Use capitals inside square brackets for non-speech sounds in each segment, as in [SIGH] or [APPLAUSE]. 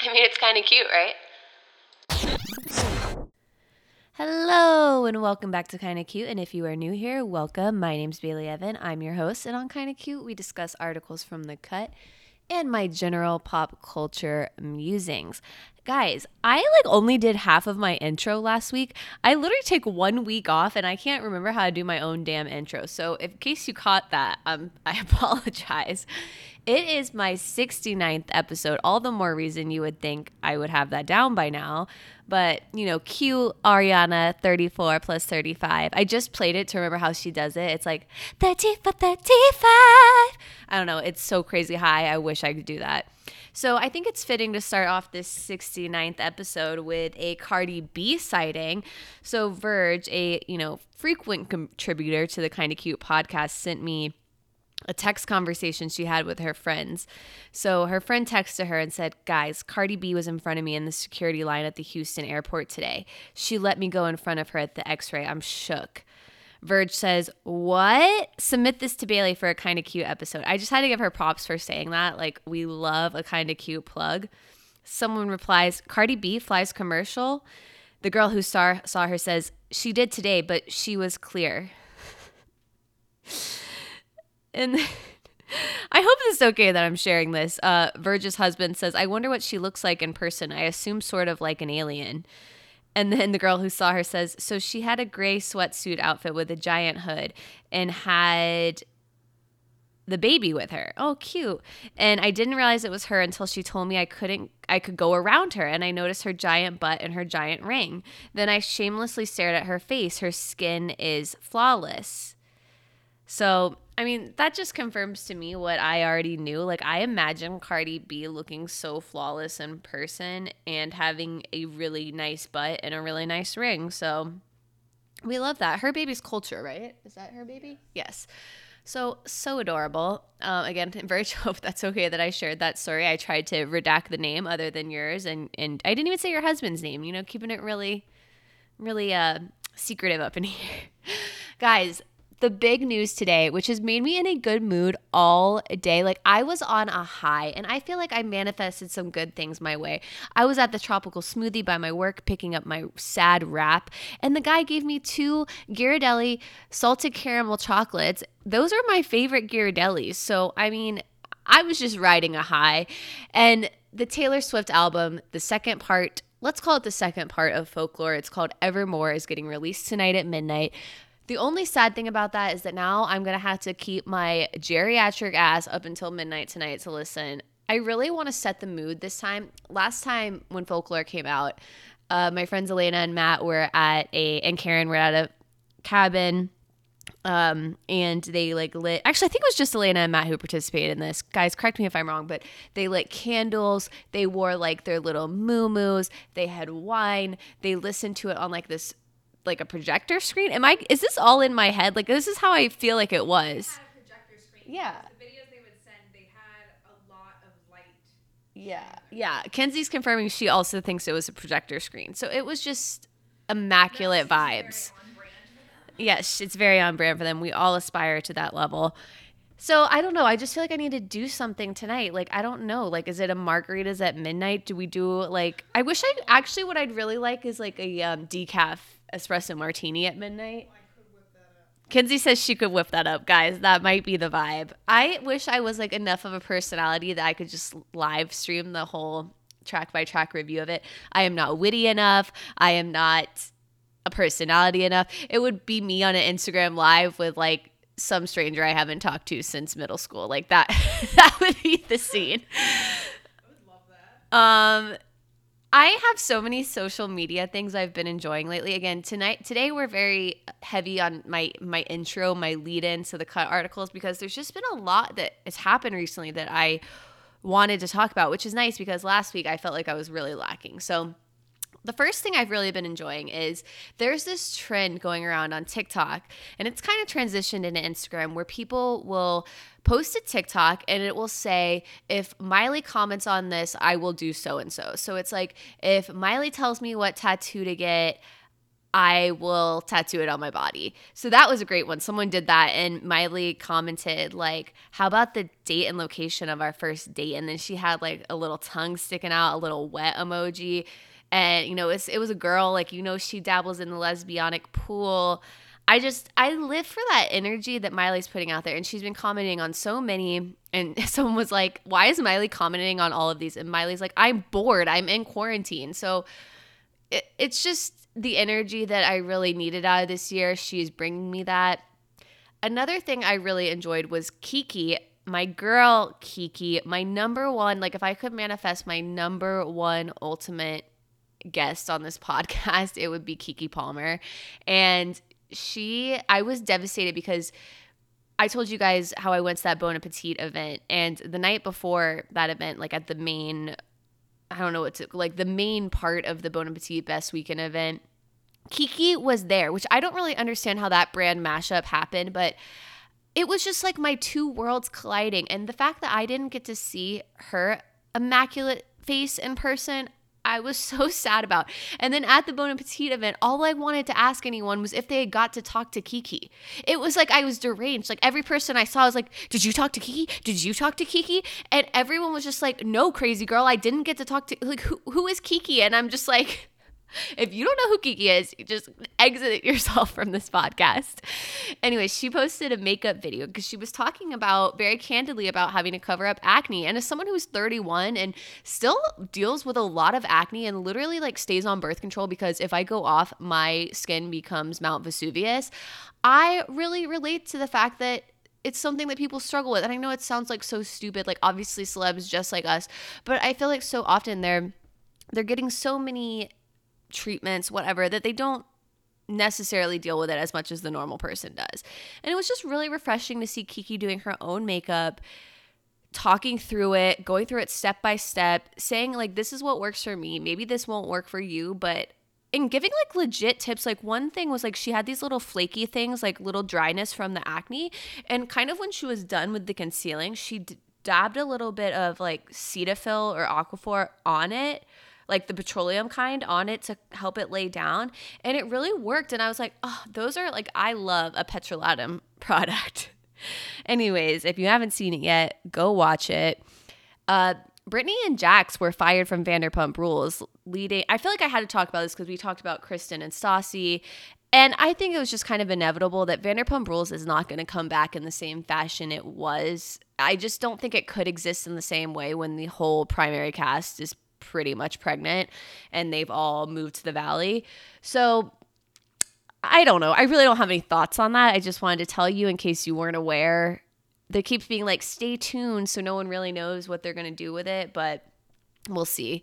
[LAUGHS] I mean, it's kind of cute, right? Hello and welcome back to Kinda Cute. And if you are new here, welcome. My name's Bailey Evan. I'm your host, and on Kinda Cute, we discuss articles from the cut and my general pop culture musings. Guys, I like only did half of my intro last week. I literally take one week off and I can't remember how to do my own damn intro. So, in case you caught that, um, [LAUGHS] I apologize. It is my 69th episode. All the more reason you would think I would have that down by now. But, you know, cue Ariana 34 plus 35. I just played it to remember how she does it. It's like 30 for 35. I don't know. It's so crazy high. I wish I could do that. So I think it's fitting to start off this 69th episode with a Cardi B sighting. So Verge, a, you know, frequent contributor to the Kinda Cute podcast, sent me a text conversation she had with her friends. So her friend texted her and said, Guys, Cardi B was in front of me in the security line at the Houston airport today. She let me go in front of her at the x ray. I'm shook. Verge says, What? Submit this to Bailey for a kind of cute episode. I just had to give her props for saying that. Like, we love a kind of cute plug. Someone replies, Cardi B flies commercial. The girl who saw, saw her says, She did today, but she was clear. [LAUGHS] And [LAUGHS] I hope this is okay that I'm sharing this. Uh, Verge's husband says, I wonder what she looks like in person. I assume sort of like an alien. And then the girl who saw her says, So she had a gray sweatsuit outfit with a giant hood and had the baby with her. Oh, cute. And I didn't realize it was her until she told me I couldn't I could go around her and I noticed her giant butt and her giant ring. Then I shamelessly stared at her face. Her skin is flawless. So, I mean, that just confirms to me what I already knew. Like, I imagine Cardi B looking so flawless in person and having a really nice butt and a really nice ring. So, we love that. Her baby's Kulture, right? Is that her baby? Yes. So, so adorable. Um, again, [LAUGHS] I'm very hope that's okay that I shared that story. I tried to redact the name other than yours, and, and I didn't even say your husband's name, you know, keeping it really, really uh, secretive up in [LAUGHS] here. Guys, the big news today, which has made me in a good mood all day. Like I was on a high and I feel like I manifested some good things my way. I was at the tropical smoothie by my work picking up my sad wrap, and the guy gave me two Ghirardelli salted caramel chocolates. Those are my favorite Ghirardellis. So, I mean, I was just riding a high. And the Taylor Swift album, the second part, let's call it the second part of folklore. It's called Evermore, is getting released tonight at midnight. The only sad thing about that is that now I'm going to have to keep my geriatric ass up until midnight tonight to listen. I really want to set the mood this time. Last time when Folklore came out, uh, my friends Elena and Matt were at a, and Karen were at a cabin um and they like lit actually i think it was just elena and matt who participated in this guys correct me if i'm wrong but they lit candles they wore like their little moo they had wine they listened to it on like this like a projector screen? Am I is this all in my head? Like this is how I feel like it was. Yeah. The videos they would send, they had a lot of light. Yeah. Yeah. Kenzie's confirming she also thinks it was a projector screen. So it was just immaculate vibes. Yes, it's very on brand for them. We all aspire to that level. So I don't know. I just feel like I need to do something tonight. Like I don't know. Like is it a margaritas at midnight? Do we do like? I wish I actually what I'd really like is like a um, decaf espresso martini at midnight. Kenzie says she could whip that up, guys. That might be the vibe. I wish I was like enough of a personality that I could just live stream the whole track by track review of it. I am not witty enough. I am not a personality enough. It would be me on an Instagram live with like some stranger I haven't talked to since middle school. Like that [LAUGHS] that would be the scene. I would love that. Um I have so many social media things I've been enjoying lately. Again, tonight today we're very heavy on my my intro, my lead in to the cut articles because there's just been a lot that has happened recently that I wanted to talk about, which is nice because last week I felt like I was really lacking. So the first thing I've really been enjoying is there's this trend going around on TikTok, and it's kind of transitioned into Instagram where people will post a TikTok and it will say, if Miley comments on this, I will do so and so. So it's like, if Miley tells me what tattoo to get, I will tattoo it on my body. So that was a great one. Someone did that, and Miley commented, like, how about the date and location of our first date? And then she had like a little tongue sticking out, a little wet emoji. And, you know, it was, it was a girl, like, you know, she dabbles in the lesbianic pool. I just, I live for that energy that Miley's putting out there. And she's been commenting on so many. And [LAUGHS] someone was like, why is Miley commenting on all of these? And Miley's like, I'm bored. I'm in quarantine. So it, it's just, the energy that I really needed out of this year. She's bringing me that. Another thing I really enjoyed was Keke, my girl Keke, my number one, like if I could manifest my number one ultimate guest on this [LAUGHS] podcast, it would be Keke Palmer. And she, I was devastated because I told you guys how I went to that Bon Appetit event. And the night before that event, like at the main I don't know what to like the main part of the Bon Appetit Best Weekend event. Keke was there, which I don't really understand how that brand mashup happened, but it was just like my two worlds colliding. And the fact that I didn't get to see her immaculate face in person, I was [LAUGHS] so sad about. And then at the Bon Appetit event, all I wanted to ask anyone was if they had got to talk to Keke. It was like I was deranged. Like every person I saw was like, Did you talk to Keke? Did you talk to Keke? And everyone was just like, No, crazy girl, I didn't get to talk to like who, who is Keke? And I'm just like [LAUGHS] if you don't know who Keke is, just exit [LAUGHS] yourself from this podcast. Anyway, she posted a makeup video because she was talking about very candidly about having to cover up acne. And as someone who's 31 and still deals with a lot of acne and literally like stays on birth control because if I go off, my skin becomes Mount Vesuvius, I really relate to the fact that it's something that people struggle with. And I know it sounds like so stupid, like obviously celebs just like us, but I feel like so often they're they're getting so many treatments, whatever, that they don't necessarily deal with it as much as the normal person does. And it was just really refreshing to see Keke doing her own makeup, talking through it, going through it step by step, saying, like, this is what works for me. Maybe this won't work for you, but and giving like legit tips like one thing was like she had these little flaky things like little dryness from the acne and kind of when she was done with the concealing she d- dabbed a little bit of like cetaphil or aquaphor on it like the petroleum kind on it to help it lay down. And it really worked. And I was like, oh, those are like, I love a petrolatum [LAUGHS] product. Anyways, if you haven't seen it yet, go watch it. Uh, Brittany and Jax were fired from Vanderpump Rules, leading. I feel like I had to talk about this because we talked about Kristen and Stassi. And I think it was just kind of inevitable that Vanderpump Rules is not going to come back in the same fashion it was. I just don't think it could exist in the same way when the whole primary cast is pretty much pregnant and they've all moved to the valley. So I don't know. I really don't have any thoughts on that. I just wanted to tell you in case you weren't aware. They keep being like, stay tuned, so no one really knows what they're going to do with it, but we'll see.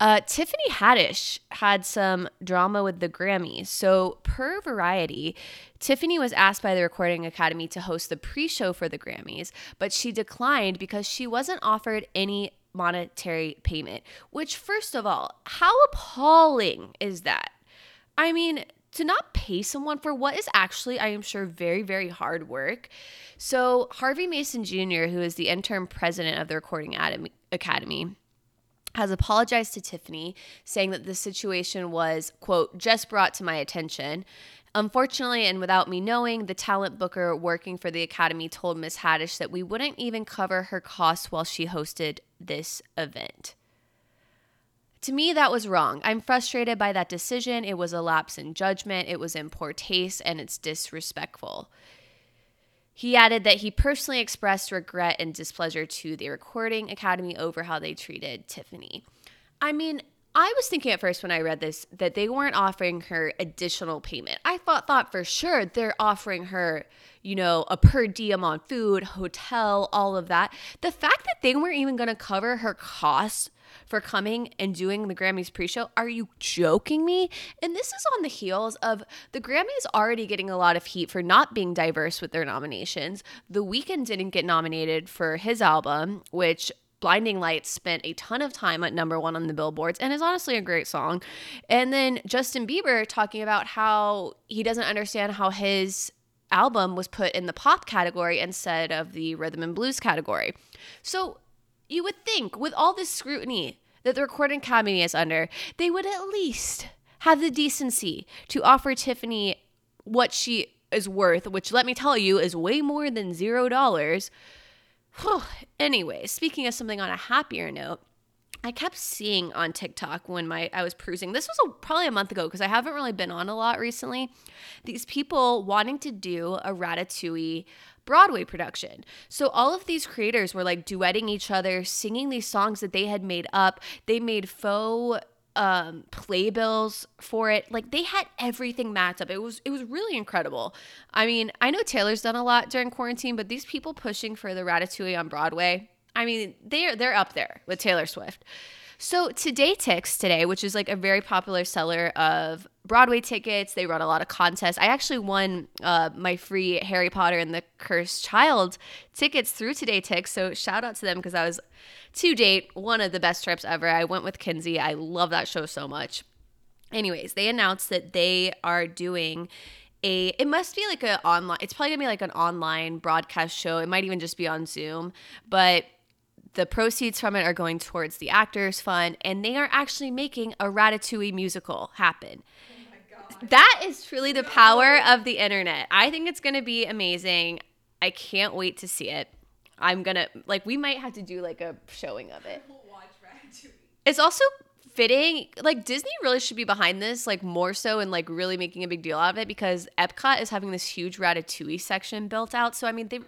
Uh, Tiffany Haddish had some drama with the Grammys. So, per Variety, Tiffany was asked by the Recording Academy to host the pre show for the Grammys, but she declined because she wasn't offered any monetary payment, which, first of all, how appalling is that? I mean, to not pay someone for what is actually, I am sure, very, very hard work. So, Harvey Mason Jr., who is the interim president of the Recording Academy, has apologized to Tiffany, saying that the situation was, quote, just brought to my attention. Unfortunately, and without me knowing, the talent booker working for the Academy told Miss Haddish that we wouldn't even cover her costs while she hosted this event. To me, that was wrong. I'm frustrated by that decision. It was a lapse in judgment, it was in poor taste, and it's disrespectful. He added that he personally expressed regret and displeasure to the Recording Academy over how they treated Tiffany. I mean, I was thinking at first when I read this that they weren't offering her additional payment. I thought thought for sure they're offering her, you know, a per diem on food, hotel, all of that. The fact that they weren't even going to cover her costs for coming and doing the Grammys pre-show, are you joking me? And this is on the heels of the Grammys already getting a lot of heat for not being diverse with their nominations. The Weeknd didn't get nominated for his album, which Blinding Lights spent a ton of time at number one on the billboards and is honestly a great song. And then Justin Bieber talking about how he doesn't understand how his album was put in the pop category instead of the rhythm and blues category. So you would think with all this scrutiny that the Recording Academy is under, they would at least have the decency to offer Tiffany what she is worth, which let me tell you is way more than zero dollars. Anyway, speaking of something on a happier note, I kept seeing on TikTok when my I was perusing. This was a, probably a month ago because I haven't really been on a lot recently. These people wanting to do a Ratatouille Broadway production. So all of these creators were like duetting each other, singing these songs that they had made up. They made faux um playbills for it. Like they had everything mapped up. It was it was really incredible. I mean i know taylor's done a lot during quarantine but these people pushing for the ratatouille on broadway i mean they're they're up there with taylor swift so TodayTix today, which is like a very popular seller of Broadway tickets, they run a lot of contests. I actually won uh, my free Harry Potter and the Cursed Child tickets through TodayTix. So shout out to them because I was to date one of the best trips ever. I went with Kinsey. I love that show so much. Anyways, they announced that they are doing a it must be like a online it's probably gonna be like an online broadcast show it might even just be on zoom but the proceeds from it are going towards the Actors Fund, and they are actually making a Ratatouille musical happen. Oh that is truly the power of the internet. I think it's going to be amazing. I can't wait to see it. I'm going to, like, we might have to do like a showing of it. We'll watch Ratatouille. It's also fitting like disney really should be behind this like more so and like really making a big deal out of it because epcot is having this huge ratatouille section built out. So i mean they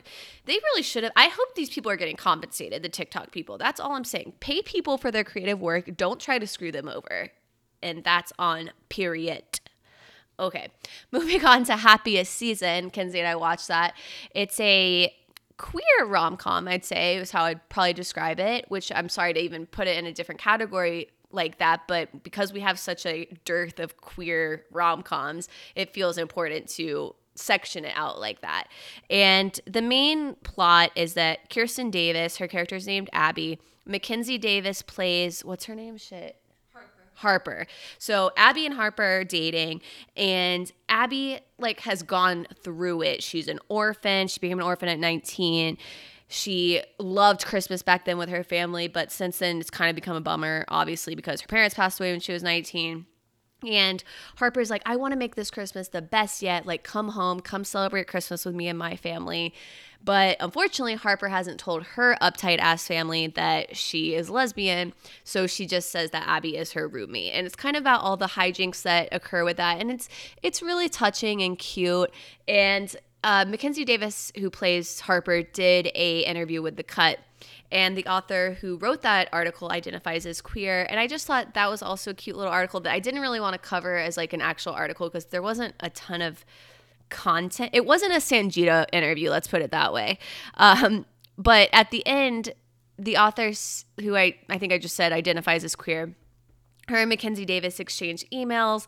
they really should have i hope these people are getting compensated the tiktok people. That's all i'm saying. Pay people for their creative work. Don't try to screw them over. And that's on period. Okay [LAUGHS] moving on to happiest season. Kenzie and i watched that. It's a queer rom-com i'd say is how i'd probably describe it which i'm sorry to even put it in a different category like that, but because we have such a dearth of queer rom coms, it feels important to section it out like that. And the main plot is that Kirsten Davis, her character is named Abby, Mackenzie Davis plays what's her name? Shit. Harper. So Abby and Harper are dating, and Abby like has gone through it. She's an orphan. She became an orphan at 19. She loved Christmas back then with her family, but since then it's kind of become a bummer, obviously, because her parents passed away when she was 19. And Harper's like, I want to make this Christmas the best yet. Like, come home, come celebrate Christmas with me and my family. But unfortunately, Harper hasn't told her uptight ass family that she is lesbian. So she just says that Abby is her roommate. And it's kind of about all the hijinks that occur with that. And it's it's really touching and cute. And uh, Mackenzie Davis, who plays Harper, did a interview with The Cut, and the author who wrote that article identifies as queer. And I just thought that was also a cute little article that I didn't really want to cover as like an actual article because there wasn't a ton of content. It wasn't a Sanjita interview, let's put it that way. Um, but at the end, the authors who I, I think I just said identifies as queer, her and Mackenzie Davis exchanged emails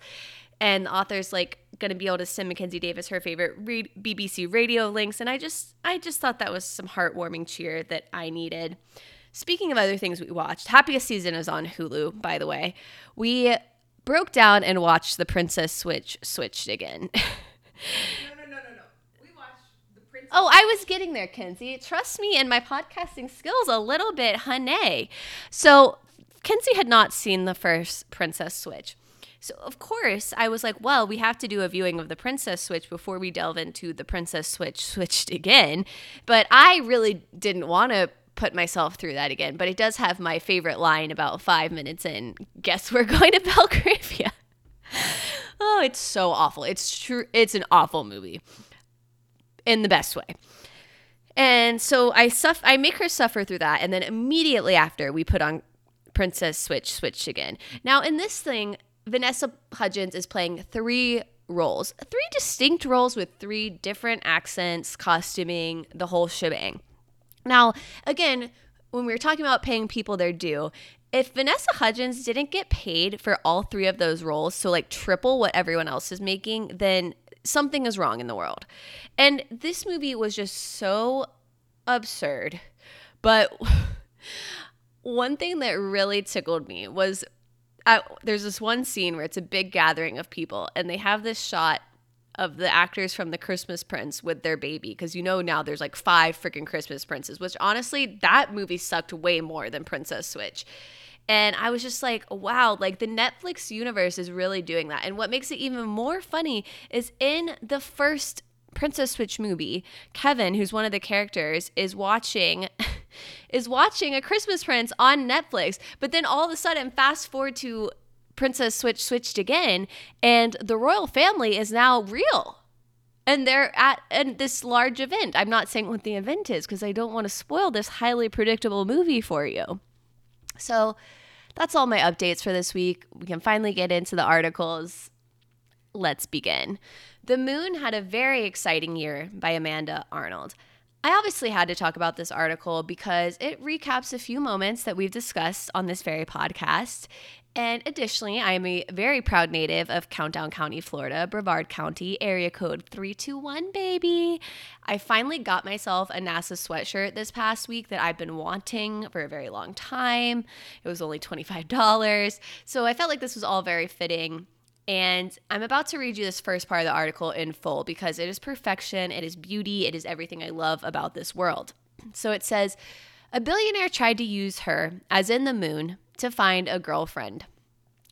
and the author's like going to be able to send Mackenzie Davis her favorite re- BBC radio links and I just I just thought that was some heartwarming cheer that I needed. Speaking of other things we watched, Happiest Season is on Hulu, by the way. We broke down and watched The Princess Switch switched again. [LAUGHS] No, no, no, no, no. We watched The Princess. Oh, I was getting there, Kenzie. Trust me and my podcasting skills a little bit, honey. So, Kenzie had not seen the first Princess Switch. So, of course, I was like, well, we have to do a viewing of the Princess Switch before we delve into the Princess Switch switched again. But I really didn't want to put myself through that again. But it does have my favorite line about five minutes in. Guess we're [LAUGHS] going to Belgravia. oh, it's so awful. It's true. It's an awful movie in the best way. And so I suff- I make her suffer through that, and then immediately after we put on Princess Switch Switch again. Now in this thing, Vanessa Hudgens is playing three roles, three distinct roles with three different accents, costuming, the whole shebang. Now, again, when we were talking about paying people their due, if Vanessa Hudgens didn't get paid for all three of those roles, so like triple what everyone else is making, then something is wrong in the world. And this movie was just so absurd. But [LAUGHS] one thing that really tickled me was there's this one scene where it's a big gathering of people and they have this shot of the actors from the Christmas Prince with their baby because you know now there's like five freaking Christmas princes, which honestly that movie sucked way more than Princess Switch. And I was just like, wow, like the Netflix universe is really doing that. And what makes it even more funny is in the first Princess Switch movie, Kevin, who's one of the characters, is watching [LAUGHS] is watching a Christmas Prince on Netflix. But then all of a sudden, fast forward to Princess Switch switched again, and the royal family is now real. And they're at and this large event. I'm not saying what the event is because I don't want to spoil this highly predictable movie for you. So that's all my updates for this week. We can finally get into the articles. Let's begin. The Moon had a very exciting year by Amanda Arnold. I obviously had to talk about this article because it recaps a few moments that we've discussed on this very podcast. And additionally, I am a very proud native of Countdown County, Florida, Brevard County, area code 321, baby. I finally got myself a NASA sweatshirt this past week that I've been wanting for a very long time. It was only $25. So I felt like this was all very fitting. And I'm about to read you this first part of the article in full because it is perfection, it is beauty, it is everything I love about this world. [CLEARS THROAT] So it says, a billionaire tried to use her, as in the moon, to find a girlfriend.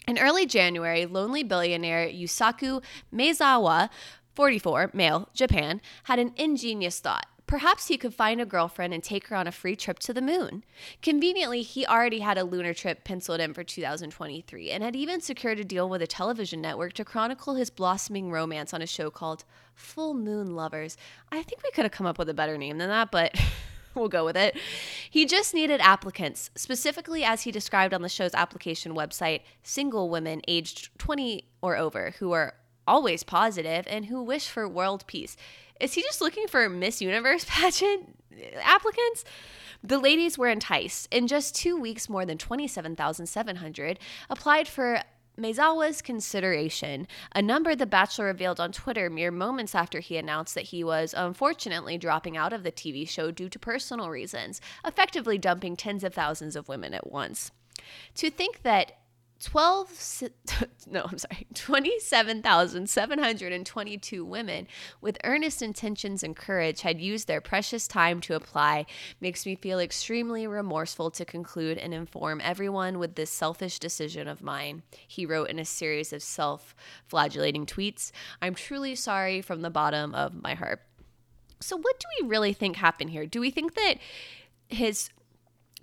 In early January, lonely billionaire Yusaku Maezawa, 44, male, Japan, had an ingenious thought. Perhaps he could find a girlfriend and take her on a free trip to the moon. Conveniently, he already had a lunar trip penciled in for 2023 and had even secured a deal with a television network to chronicle his blossoming romance on a show called Full Moon Lovers. I think we could have come up with a better name than that, but [LAUGHS] we'll go with it. He just needed applicants, specifically as he described on the show's application website, single women aged 20 or over who are always positive and who wish for world peace. Is he just looking for Miss Universe [LAUGHS] pageant uh, applicants? The ladies were enticed. In just two weeks, more than 27,700 applied for Maezawa's consideration, a number the Bachelor revealed on Twitter mere moments after he announced that he was unfortunately dropping out of the TV show due to personal reasons, effectively dumping tens of thousands of women at once. To think that 12 [LAUGHS] no i'm sorry 27722 women with earnest intentions and courage had used their precious time to apply. Makes me feel extremely remorseful to conclude and inform everyone with this selfish decision of mine he wrote in a series of self-flagellating tweets. I'm truly sorry from the bottom of my heart. So what do we really think happened here? Do we think that his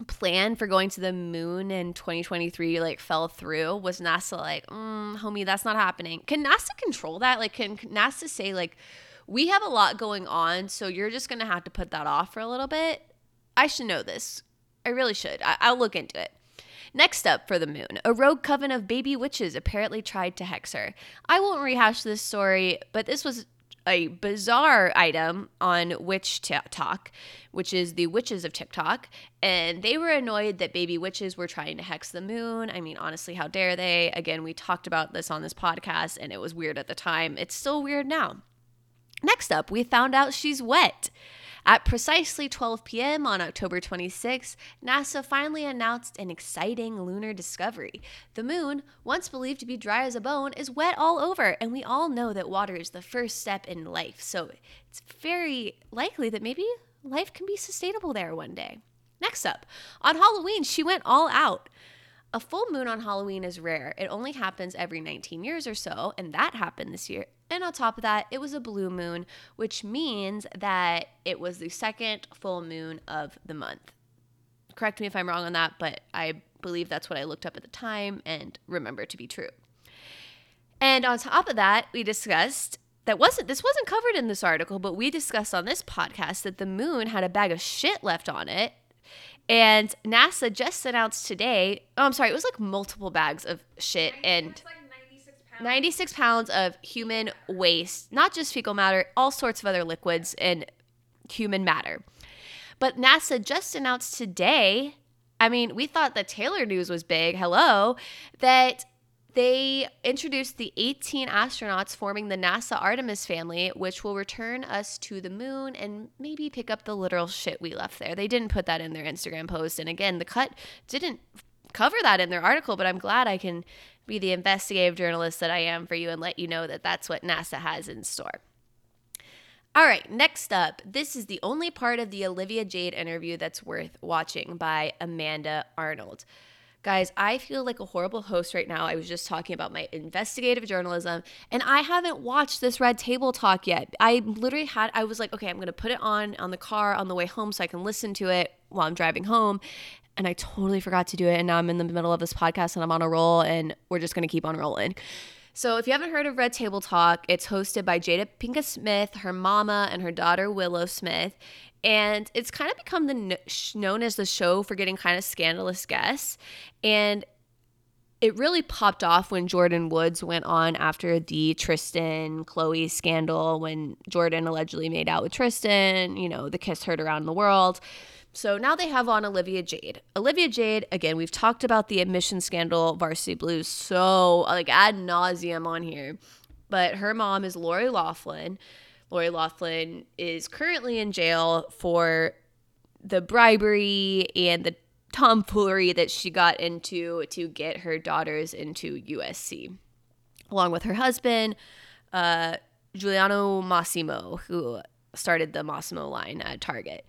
plan for going to the moon in 2023 like fell through was nasa like mm, homie that's not happening. Can nasa control that? Like can nasa say like we have a lot going on so you're just gonna have to put that off for a little bit? I should know this. I really should. I- i'll look into it. Next up for the moon, a rogue coven of baby witches apparently tried to hex her. I won't rehash this story, but this was a bizarre item on WitchTok, which is the witches of TikTok, and they were annoyed that baby witches were trying to hex the moon. I mean, honestly, how dare they? Again, we talked about this on this podcast, and it was weird at the time. It's still weird now. Next up, we found out she's wet. At precisely 12 p.m. on October 26, NASA finally announced an exciting lunar discovery. The moon, once believed to be dry as a bone, is wet all over, and we all know that water is the first step in life, so it's very likely that maybe life can be sustainable there one day. Next up, on Halloween, she went all out. A full moon on Halloween is rare. It only happens every 19 years or so, and that happened this year. And on top of that, it was a blue moon, which means that it was the second full moon of the month. Correct me if I'm wrong on that, but I believe that's what I looked up at the time and remember to be true. And on top of that, we discussed that wasn't this wasn't covered in this article, but we discussed on this podcast that the moon had a bag of shit left on it and NASA just announced today, oh, I'm sorry, it was like multiple bags of shit and like 96 pounds. 96 pounds of human waste, not just fecal matter, all sorts of other liquids and human matter. But NASA just announced today, I mean, we thought the Taylor news was big, hello, that they introduced the 18 astronauts forming the NASA Artemis family, which will return us to the moon and maybe pick up the literal shit we left there. They didn't put that in their Instagram post. And again, the cut didn't cover that in their article, but I'm glad I can be the investigative journalist that I am for you and let you know that that's what NASA has in store. All right, next up, this is the only part of the Olivia Jade interview that's worth watching by Amanda Arnold. Guys, I feel like a horrible host right now. I was just talking about my investigative journalism and I haven't watched this Red Table Talk yet. I literally had, I was like, okay, I'm going to put it on on the car on the way home so I can listen to it while I'm driving home. And I totally forgot to do it. And now I'm in the middle of this podcast and I'm on a roll and we're just going to keep on rolling. So, if you haven't heard of Red Table Talk, it's hosted by Jada Pinkett Smith, her mama, and her daughter Willow Smith. And it's kind of become the known as the show for getting kind of scandalous guests. And it really popped off when Jordyn Woods went on after the Tristan Khloe scandal when Jordyn allegedly made out with Tristan, you know, the kiss heard around the world. So now they have on Olivia Jade. Olivia Jade, again, we've talked about the admission scandal, Varsity Blues, so like ad nauseum on here. But her mom is Lori Loughlin. Lori Loughlin is currently in jail for the bribery and the tomfoolery that she got into to get her daughters into USC, along with her husband, uh, Giuliano Massimo, who started the Massimo line at Target.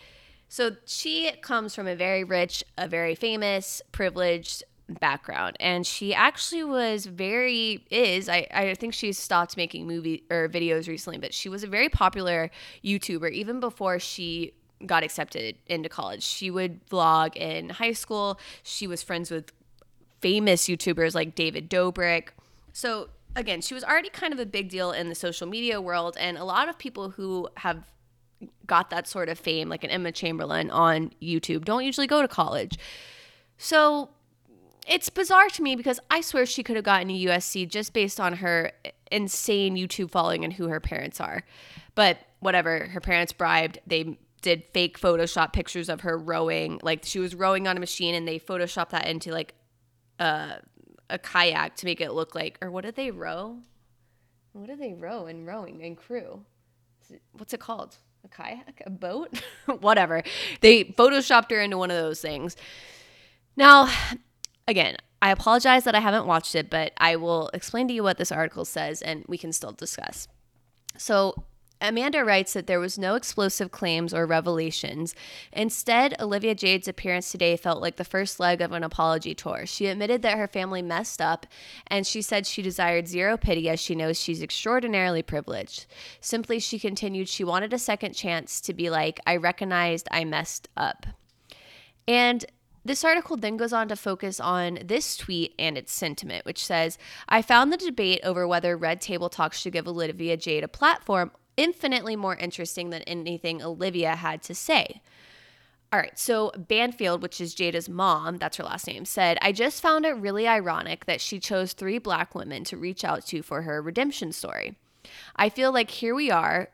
So she comes from a very rich, a very famous, privileged background and she actually was very is I, I think she's stopped making movie or videos recently but she was a very popular youtuber even before she got accepted into college. She would vlog in high school. She was friends with famous youtubers like david dobrik. So again she was already kind of a big deal in the social media world and a lot of people who have got that sort of fame, like an Emma Chamberlain on YouTube, don't usually go to college. So it's bizarre to me because I swear she could have gotten to USC just based on her insane YouTube following and who her parents are. But whatever, her parents bribed, they did fake Photoshop pictures of her rowing. Like she was rowing on a machine and they Photoshopped that into like a, a kayak to make it look like, or what did they row? What did they row in rowing and crew? What's it called? a kayak, a boat, [LAUGHS] whatever. They photoshopped her into one of those things. Now, again, I apologize that I haven't watched it, but I will explain to you what this article says and we can still discuss. So, Amanda writes that there was no explosive claims or revelations. Instead, Olivia Jade's appearance today felt like the first leg of an apology tour. She admitted that her family messed up, and she said she desired zero pity as she knows she's extraordinarily privileged. Simply, she continued she wanted a second chance to be like, I recognized I messed up. And this article then goes on to focus on this tweet and its sentiment, which says I found the debate over whether Red Table Talk should give Olivia Jade a platform infinitely more interesting than anything Olivia had to say. All right, so Banfield, which is Jada's mom, that's her last name, said, I just found it really ironic that she chose three black women to reach out to for her redemption story. I feel like here we are,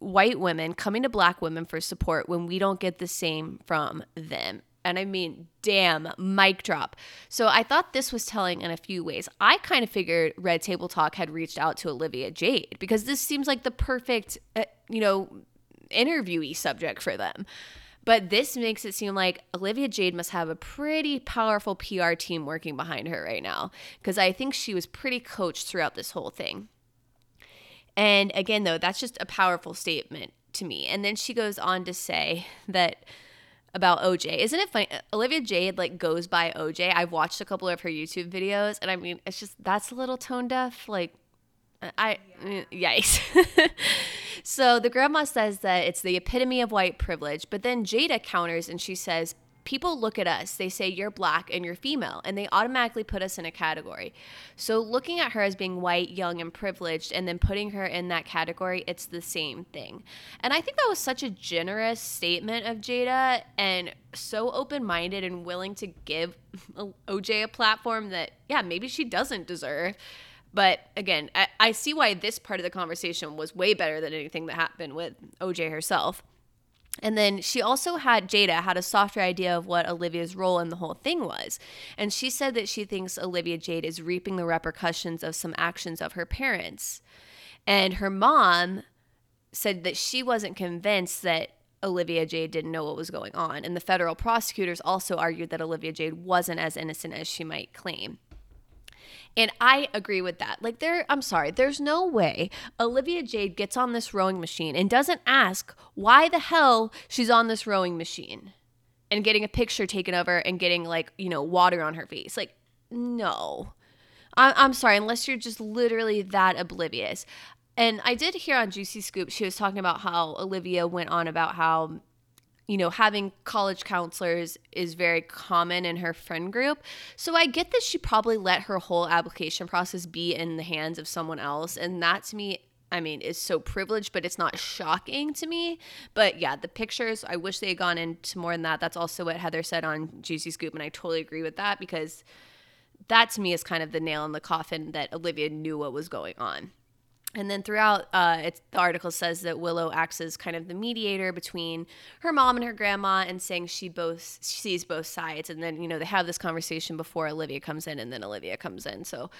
white women coming to black women for support when we don't get the same from them. And I mean, damn, mic drop. So I thought this was telling in a few ways. I kind of figured Red Table Talk had reached out to Olivia Jade because this seems like the perfect, uh, you know, interviewee subject for them. But this makes it seem like Olivia Jade must have a pretty powerful PR team working behind her right now because I think she was pretty coached throughout this whole thing. And again, though, that's just a powerful statement to me. And then she goes on to say that about OJ. Isn't it funny? Olivia Jade like goes by OJ. I've watched a couple of her YouTube videos, and I mean, it's just that's a little tone deaf. Like, I yikes. [LAUGHS] so the grandma says that it's the epitome of white privilege, but then Jada counters and she says people look at us, they say you're black and you're female, and they automatically put us in a category. So looking at her as being white, young, and privileged, and then putting her in that category, it's the same thing. And I think that was such a generous statement of Jada and so open minded and willing to give [LAUGHS] OJ a platform that, yeah, maybe she doesn't deserve. But again, I, I see why this part of the conversation was way better than anything that happened with OJ herself. And then she also had Jada had a softer idea of what Olivia's role in the whole thing was. And she said that she thinks Olivia Jade is reaping the repercussions of some actions of her parents. And her mom said that she wasn't convinced that Olivia Jade didn't know what was going on. And the federal prosecutors also argued that Olivia Jade wasn't as innocent as she might claim. And I agree with that. Like there I'm sorry, there's no way Olivia Jade gets on this rowing machine and doesn't ask why the hell she's on this rowing machine. and getting a picture taken of her and getting like, you know, water on her face. Like, no. I- I'm sorry, unless you're just literally that oblivious. And I did hear on Juicy Scoop, she was talking about how Olivia went on about how, you know, having college counselors is very common in her friend group. So I get that she probably let her whole application process be in the hands of someone else. And that to me, I mean, is so privileged, but it's not shocking to me. But yeah, the pictures, I wish they had gone into more than that. That's also what Heather said on Juicy Scoop. And I totally agree with that because that to me is kind of the nail in the coffin that Olivia knew what was going on. And then throughout, uh, the article says that Willow acts as kind of the mediator between her mom and her grandma, and saying she both she sees both sides. And then you know they have this conversation before Olivia comes in, and then Olivia comes in. So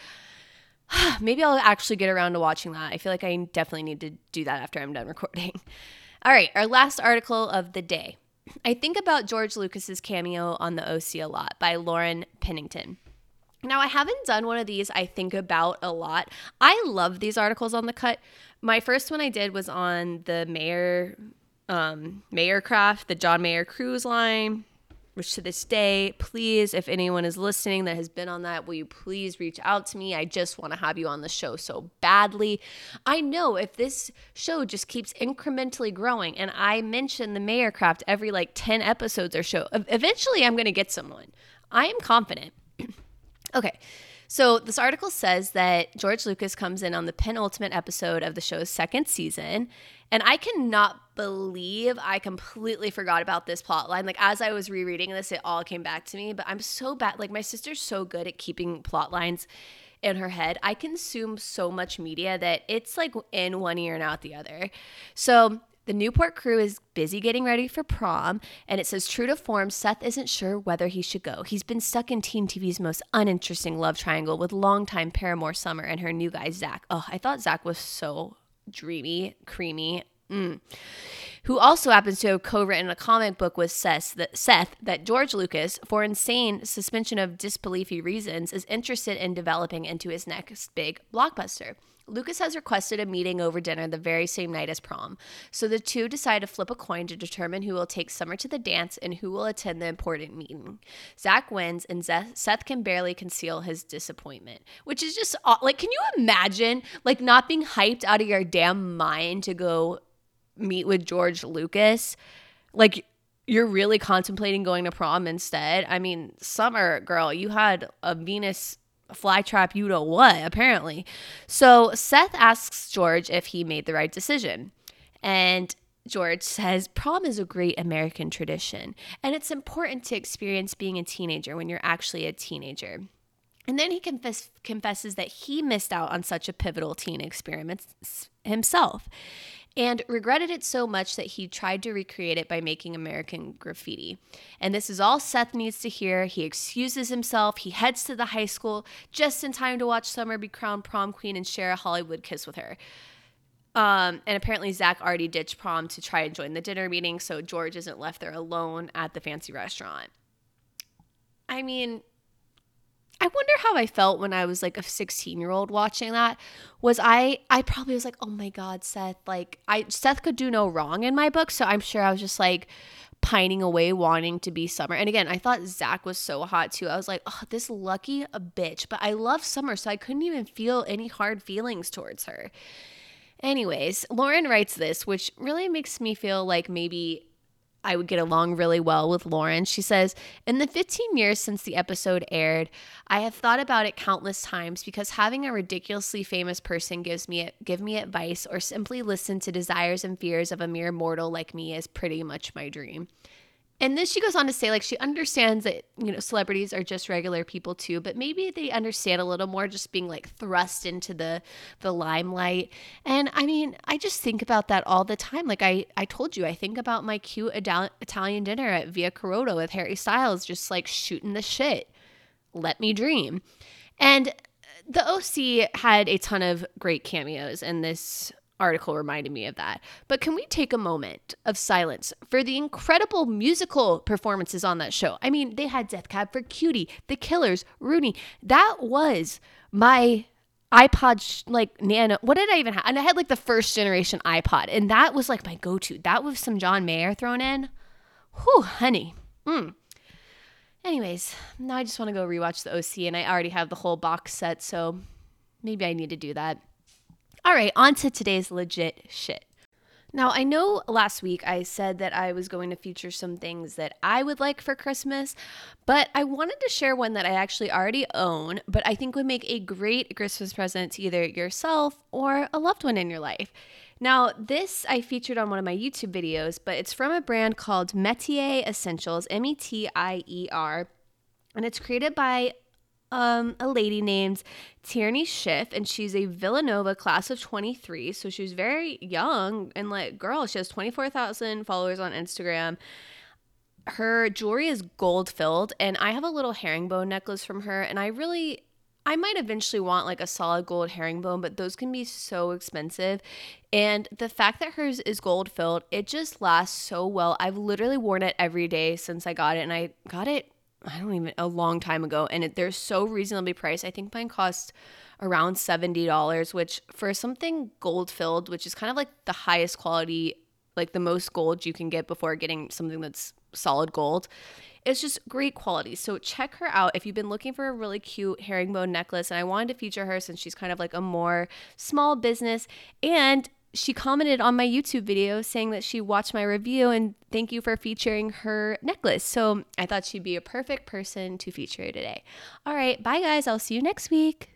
[SIGHS] maybe I'll actually get around to watching that. I feel like I definitely need to do that after I'm done [LAUGHS] recording. All right, our last article of the day. I think about George Lucas's cameo on the OC a lot by Lauren Pennington. Now, I haven't done one of these I think about a lot. I love these articles on the cut. My first one I did was on the Mayor um Mayer Craft, the John Mayer cruise line, which to this day, please, if anyone is listening that has been on that, will you please reach out to me? I just want to have you on the show so badly. I know if this show just keeps incrementally growing and I mention the Mayer Craft every like 10 episodes or so, eventually I'm going to get someone. I am confident. Okay. So this article says that George Lucas comes in on the penultimate episode of the show's second season. And I cannot believe I completely forgot about this plot line. Like as I was rereading this, it all came back to me. But I'm so bad. Like my sister's so good at keeping plot lines in her head. I consume so much media that it's like in one ear and out the other. So the Newport crew is busy getting ready for prom, and it says, true to form, Seth isn't sure whether he should go. He's been stuck in Teen TV's most uninteresting love triangle with longtime paramour Summer and her new guy, Zach. Oh, I thought Zach was so dreamy, creamy. Mm. Who also happens to have co-written a comic book with Seth that, Seth that George Lucas, for insane suspension of disbeliefy reasons, is interested in developing into his next big blockbuster. Lucas has requested a meeting over dinner the very same night as prom, so the two decide to flip a coin to determine who will take Summer to the dance and who will attend the important meeting. Zach wins, and Seth can barely conceal his disappointment, which is just like, can you imagine like not being hyped out of your damn mind to go meet with George Lucas? Like, you're really contemplating going to prom instead. I mean, Summer, girl, you had a Venus flytrap you know what, apparently. So Seth asks George if he made the right decision. And George says prom is a great American tradition, and it's important to experience being a teenager when you're actually a teenager. And then he confess, confesses that he missed out on such a pivotal teen experiment himself and regretted it so much that he tried to recreate it by making American graffiti. And this is all Seth needs to hear. He excuses himself. He heads to the high school just in time to watch Summer be crowned prom queen and share a Hollywood kiss with her. Um, and apparently, Zach already ditched prom to try and join the dinner meeting, so George isn't left there alone at the fancy restaurant. I mean, I wonder how I felt when I was like a 16 year old watching that. Was I, I probably was like, oh my God, Seth, like, I, Seth could do no wrong in my book. So I'm sure I was just like pining away, wanting to be Summer. And again, I thought Zach was so hot too. I was like, oh, this lucky bitch. But I love Summer, so I couldn't even feel any hard feelings towards her. Anyways, Lauren writes this, which really makes me feel like maybe I would get along really well with Lauren. She says, In the 15 years since the episode aired, I have thought about it countless times because having a ridiculously famous person gives me give me advice or simply listen to desires and fears of a mere mortal like me is pretty much my dream. And then she goes on to say, like, she understands that, you know, celebrities are just regular people too, but maybe they understand a little more just being like thrust into the the limelight. And I mean, I just think about that all the time. Like I, I told you, I think about my cute Italian dinner at Via Carota with Harry Styles, just like shooting the shit. Let me dream. And the OC had a ton of great cameos in this article reminded me of that. But can we take a moment of silence for the incredible musical performances on that show? I mean, they had Death Cab for Cutie, The Killers, Rooney. That was my iPod, like Nano. What did I even have? And I had like the first generation iPod, and that was like my go to. That was some John Mayer thrown in. Whew, honey. Mm. Anyways, now I just want to go rewatch the OC, and I already have the whole box set, so maybe I need to do that. All right, on to today's legit shit. Now, I know last week I said that I was going to feature some things that I would like for Christmas, but I wanted to share one that I actually already own, but I think would make a great Christmas present to either yourself or a loved one in your life. Now, this I featured on one of my YouTube videos, but it's from a brand called Metier Essentials, M E T I E R, and it's created by um, a lady named Tierney Schiff, and she's a Villanova class of 23. So she's very young and like, girl, she has 24,000 followers on Instagram. Her jewelry is gold filled, and I have a little herringbone necklace from her, and I really. I might eventually want like a solid gold herringbone, but those can be so expensive. And the fact that hers is gold filled, it just lasts so well. I've literally worn it every day since I got it, and I got it I don't even a long time ago, and it, they're so reasonably priced. I think mine cost around seventy dollars, which for something gold filled, which is kind of like the highest quality, like the most gold you can get before getting something that's solid gold. It's just great quality. So check her out if you've been looking for a really cute herringbone necklace. And I wanted to feature her since she's kind of like a more small business and she commented on my YouTube video saying that she watched my review and thank you for featuring her necklace. So I thought she'd be a perfect person to feature today. All right, bye guys. I'll see you next week.